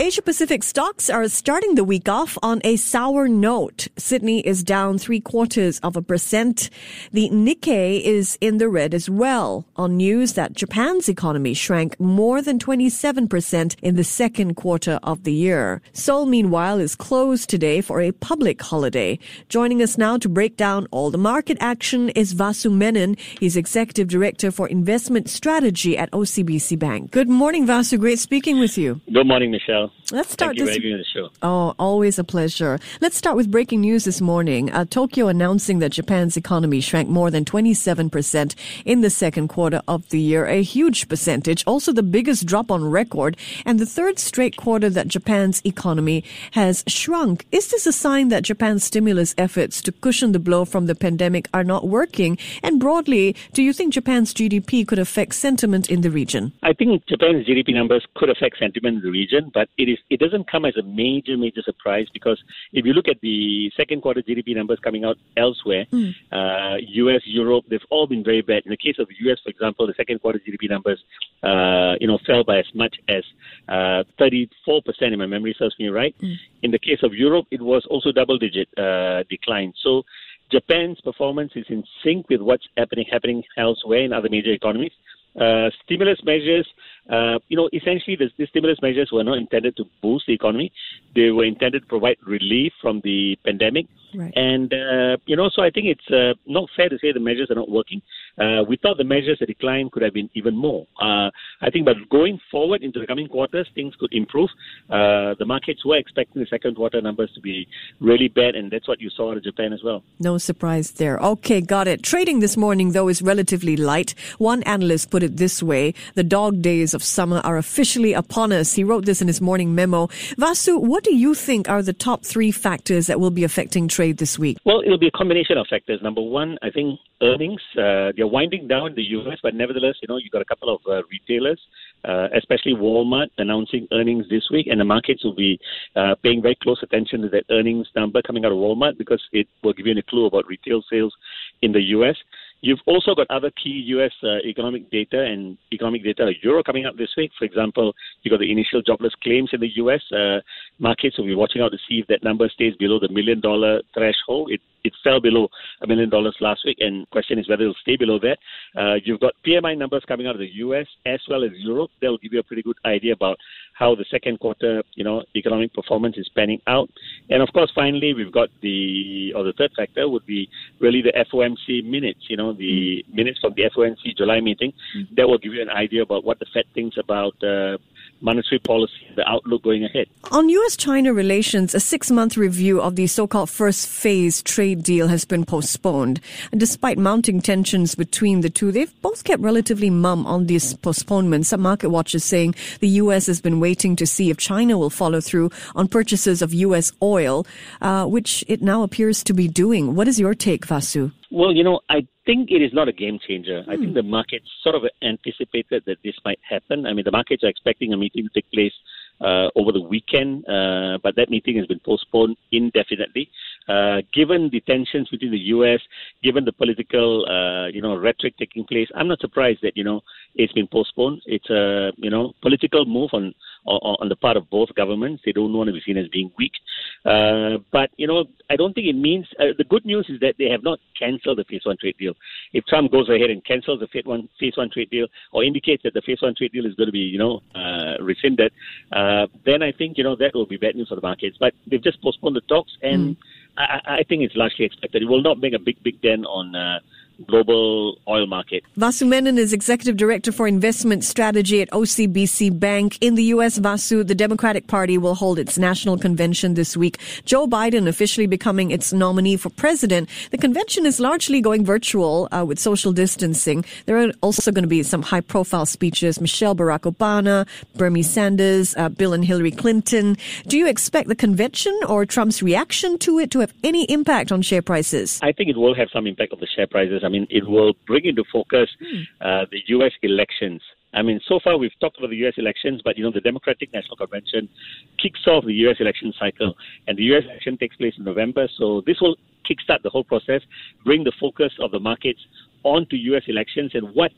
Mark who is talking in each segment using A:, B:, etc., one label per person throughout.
A: Asia Pacific stocks are starting the week off on a sour note. Sydney is down three quarters of a percent. The Nikkei is in the red as well on news that Japan's economy shrank more than 27% in the second quarter of the year. Seoul, meanwhile, is closed today for a public holiday. Joining us now to break down all the market action is Vasu Menon. He's Executive Director for Investment Strategy at OCBC Bank. Good morning, Vasu. Great speaking with you.
B: Good morning, Michelle.
A: Let's start
B: Thank you
A: this.
B: for having the show.
A: Oh, always a pleasure. Let's start with breaking news this morning. Uh, Tokyo announcing that Japan's economy shrank more than 27% in the second quarter of the year, a huge percentage, also the biggest drop on record, and the third straight quarter that Japan's economy has shrunk. Is this a sign that Japan's stimulus efforts to cushion the blow from the pandemic are not working? And broadly, do you think Japan's GDP could affect sentiment in the region?
B: I think Japan's GDP numbers could affect sentiment in the region, but it is it doesn't come as a major major surprise because if you look at the second quarter GDP numbers coming out elsewhere, uh, U.S., Europe, they've all been very bad. In the case of the U.S., for example, the second quarter GDP numbers, uh, you know, fell by as much as uh, 34 percent, if my memory serves me right. In the case of Europe, it was also double digit uh, decline. So. Japan's performance is in sync with what's happening happening elsewhere in other major economies. Uh, stimulus measures, uh, you know, essentially the, the stimulus measures were not intended to boost the economy. They were intended to provide relief from the pandemic.
A: Right.
B: And, uh, you know, so I think it's uh, not fair to say the measures are not working. Uh, we thought the measures, the decline could have been even more. Uh, I think, but going forward into the coming quarters, things could improve. Uh, the markets were expecting the second quarter numbers to be really bad, and that's what you saw out of Japan as well.
A: No surprise there. Okay, got it. Trading this morning, though, is relatively light. One analyst put it this way the dog days of summer are officially upon us. He wrote this in his morning memo. Vasu, what do you think are the top three factors that will be affecting trade this week?
B: Well, it'll be a combination of factors. Number one, I think earnings. Uh, they're winding down in the U.S., but nevertheless, you know, you've got a couple of uh, retailers, uh, especially Walmart, announcing earnings this week, and the markets will be uh, paying very close attention to that earnings number coming out of Walmart because it will give you a clue about retail sales in the U.S. You've also got other key U.S. Uh, economic data and economic data Euro coming up this week. For example, you've got the initial jobless claims in the U.S. Uh, markets will be watching out to see if that number stays below the million dollar threshold. It it fell below a million dollars last week, and question is whether it'll stay below that. Uh, you've got PMI numbers coming out of the U.S. as well as Europe. That will give you a pretty good idea about how the second quarter, you know, economic performance is panning out. And of course, finally, we've got the or the third factor would be really the FOMC minutes. You know, the minutes from the FOMC July meeting. That will give you an idea about what the Fed thinks about. Uh, monetary policy, the outlook going ahead.
A: On U.S. China relations, a six month review of the so called first phase trade deal has been postponed. And despite mounting tensions between the two, they've both kept relatively mum on this postponement. Some market watchers saying the U.S. has been waiting to see if China will follow through on purchases of U.S. oil, uh, which it now appears to be doing. What is your take, Vasu?
B: Well, you know, I think it is not a game changer. I think the market sort of anticipated that this might happen. I mean, the markets are expecting a meeting to take place uh, over the weekend, uh, but that meeting has been postponed indefinitely. Uh, given the tensions between the U.S., given the political, uh, you know, rhetoric taking place, I'm not surprised that you know it's been postponed. It's a you know political move on on, on the part of both governments. They don't want to be seen as being weak, uh, but you know I don't think it means. Uh, the good news is that they have not cancelled the Phase One trade deal. If Trump goes ahead and cancels the Phase One Phase One trade deal or indicates that the Phase One trade deal is going to be you know uh, rescinded, uh, then I think you know that will be bad news for the markets. But they've just postponed the talks, and I, I think it's largely expected. It will not make a big big dent on. Uh, global oil market.
A: Vasu Menon is Executive Director for Investment Strategy at OCBC Bank. In the U.S., Vasu, the Democratic Party will hold its national convention this week. Joe Biden officially becoming its nominee for president. The convention is largely going virtual uh, with social distancing. There are also going to be some high profile speeches. Michelle Barack Obama, Bernie Sanders, uh, Bill and Hillary Clinton. Do you expect the convention or Trump's reaction to it to have any impact on share prices?
B: I think it will have some impact on the share prices. I mean, it will bring into focus uh, the U.S. elections. I mean, so far we've talked about the U.S. elections, but you know, the Democratic National Convention kicks off the U.S. election cycle, and the U.S. election takes place in November. So this will kickstart the whole process, bring the focus of the markets onto U.S. elections and what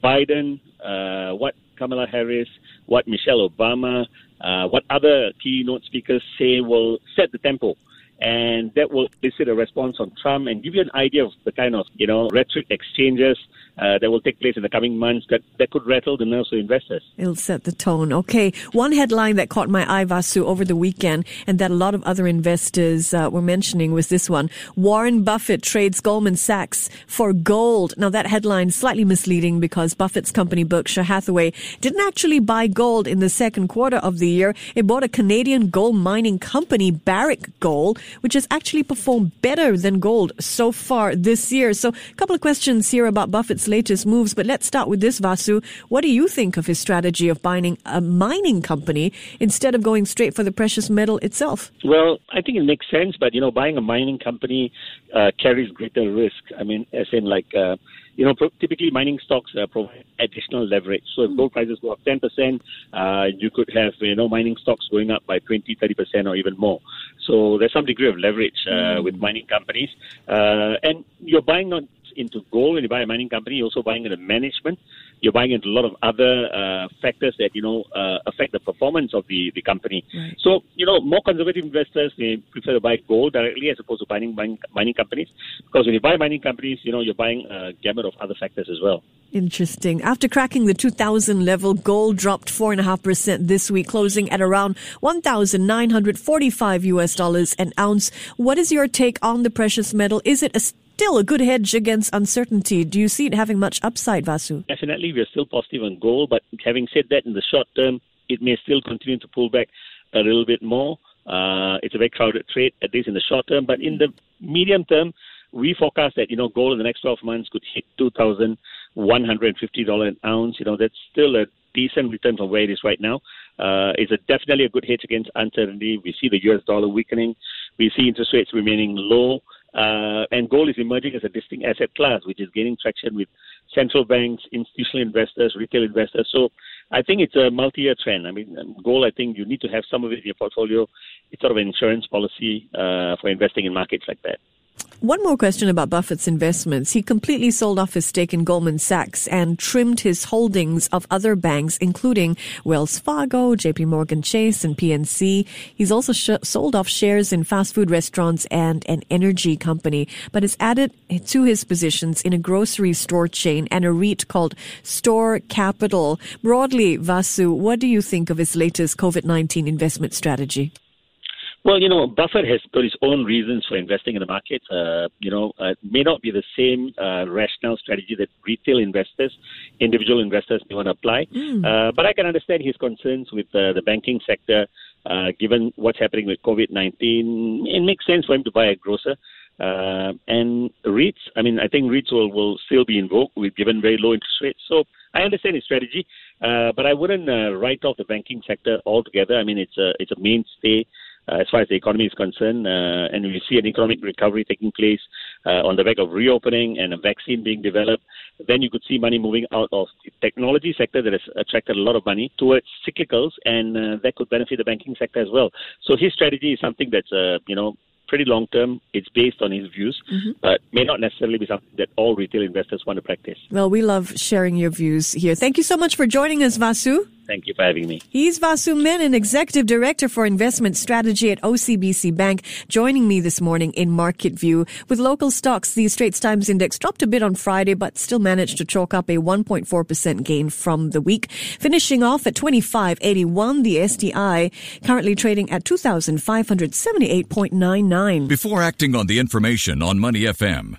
B: Biden, uh, what Kamala Harris, what Michelle Obama, uh, what other keynote speakers say will set the tempo and that will elicit a response from Trump and give you an idea of the kind of you know rhetoric exchanges uh, that will take place in the coming months that, that could rattle the nerves of investors.
A: It'll set the tone. Okay, one headline that caught my eye, Vasu, over the weekend, and that a lot of other investors uh, were mentioning was this one: Warren Buffett trades Goldman Sachs for gold. Now that headline slightly misleading because Buffett's company Berkshire Hathaway didn't actually buy gold in the second quarter of the year. It bought a Canadian gold mining company, Barrick Gold which has actually performed better than gold so far this year. So a couple of questions here about Buffett's latest moves, but let's start with this, Vasu. What do you think of his strategy of buying a mining company instead of going straight for the precious metal itself?
B: Well, I think it makes sense, but you know, buying a mining company uh, carries greater risk. I mean, as in like. Uh, you know, typically mining stocks uh, provide additional leverage. So if gold prices go up 10%, uh, you could have, you know, mining stocks going up by 20, 30% or even more. So there's some degree of leverage uh, mm. with mining companies. Uh, and you're buying not into gold when you buy a mining company, you're also buying into management. You're buying into a lot of other uh, factors that you know uh, affect the performance of the, the company. Right. So you know, more conservative investors may prefer to buy gold directly as opposed to buying mining, mining companies because when you buy mining companies, you know you're buying a gamut of other factors as well.
A: Interesting. After cracking the 2000 level, gold dropped 4.5% this week, closing at around 1,945 US dollars an ounce. What is your take on the precious metal? Is it a still a good hedge against uncertainty. Do you see it having much upside, Vasu?
B: Definitely, we're still positive on gold, but having said that, in the short term, it may still continue to pull back a little bit more. Uh, it's a very crowded trade, at least in the short term, but in the medium term, we forecast that you know gold in the next 12 months could hit $2,150 an ounce. You know that's still a decent return from where it is right now. Uh, it's a, definitely a good hedge against uncertainty. We see the U.S. dollar weakening. We see interest rates remaining low. Uh, and gold is emerging as a distinct asset class, which is gaining traction with central banks, institutional investors, retail investors. So I think it's a multi-year trend. I mean, um, gold, I think you need to have some of it in your portfolio. It's sort of an insurance policy uh, for investing in markets like that.
A: One more question about Buffett's investments. He completely sold off his stake in Goldman Sachs and trimmed his holdings of other banks, including Wells Fargo, JP Morgan Chase, and PNC. He's also sh- sold off shares in fast food restaurants and an energy company, but has added to his positions in a grocery store chain and a REIT called Store Capital. Broadly, Vasu, what do you think of his latest COVID-19 investment strategy?
B: Well, you know, Buffett has got his own reasons for investing in the market. Uh, you know, uh, may not be the same uh, rational strategy that retail investors, individual investors may want to apply. Mm. Uh, but I can understand his concerns with uh, the banking sector, uh, given what's happening with COVID 19. It makes sense for him to buy a grocer. Uh, and REITs, I mean, I think REITs will, will still be in vogue with given very low interest rates. So I understand his strategy, uh, but I wouldn't uh, write off the banking sector altogether. I mean, it's a it's a mainstay as far as the economy is concerned, uh, and we see an economic recovery taking place uh, on the back of reopening and a vaccine being developed, then you could see money moving out of the technology sector that has attracted a lot of money towards cyclicals, and uh, that could benefit the banking sector as well. So his strategy is something that's, uh, you know, pretty long term. It's based on his views, mm-hmm. but may not necessarily be something that all retail investors want to practice.
A: Well, we love sharing your views here. Thank you so much for joining us, Vasu.
B: Thank you for having me.
A: He's Vasu Menon, Executive Director for Investment Strategy at OCBC Bank, joining me this morning in Market View. With local stocks, the Straits Times Index dropped a bit on Friday, but still managed to chalk up a 1.4% gain from the week. Finishing off at 2581, the STI currently trading at 2,578.99.
C: Before acting on the information on Money FM,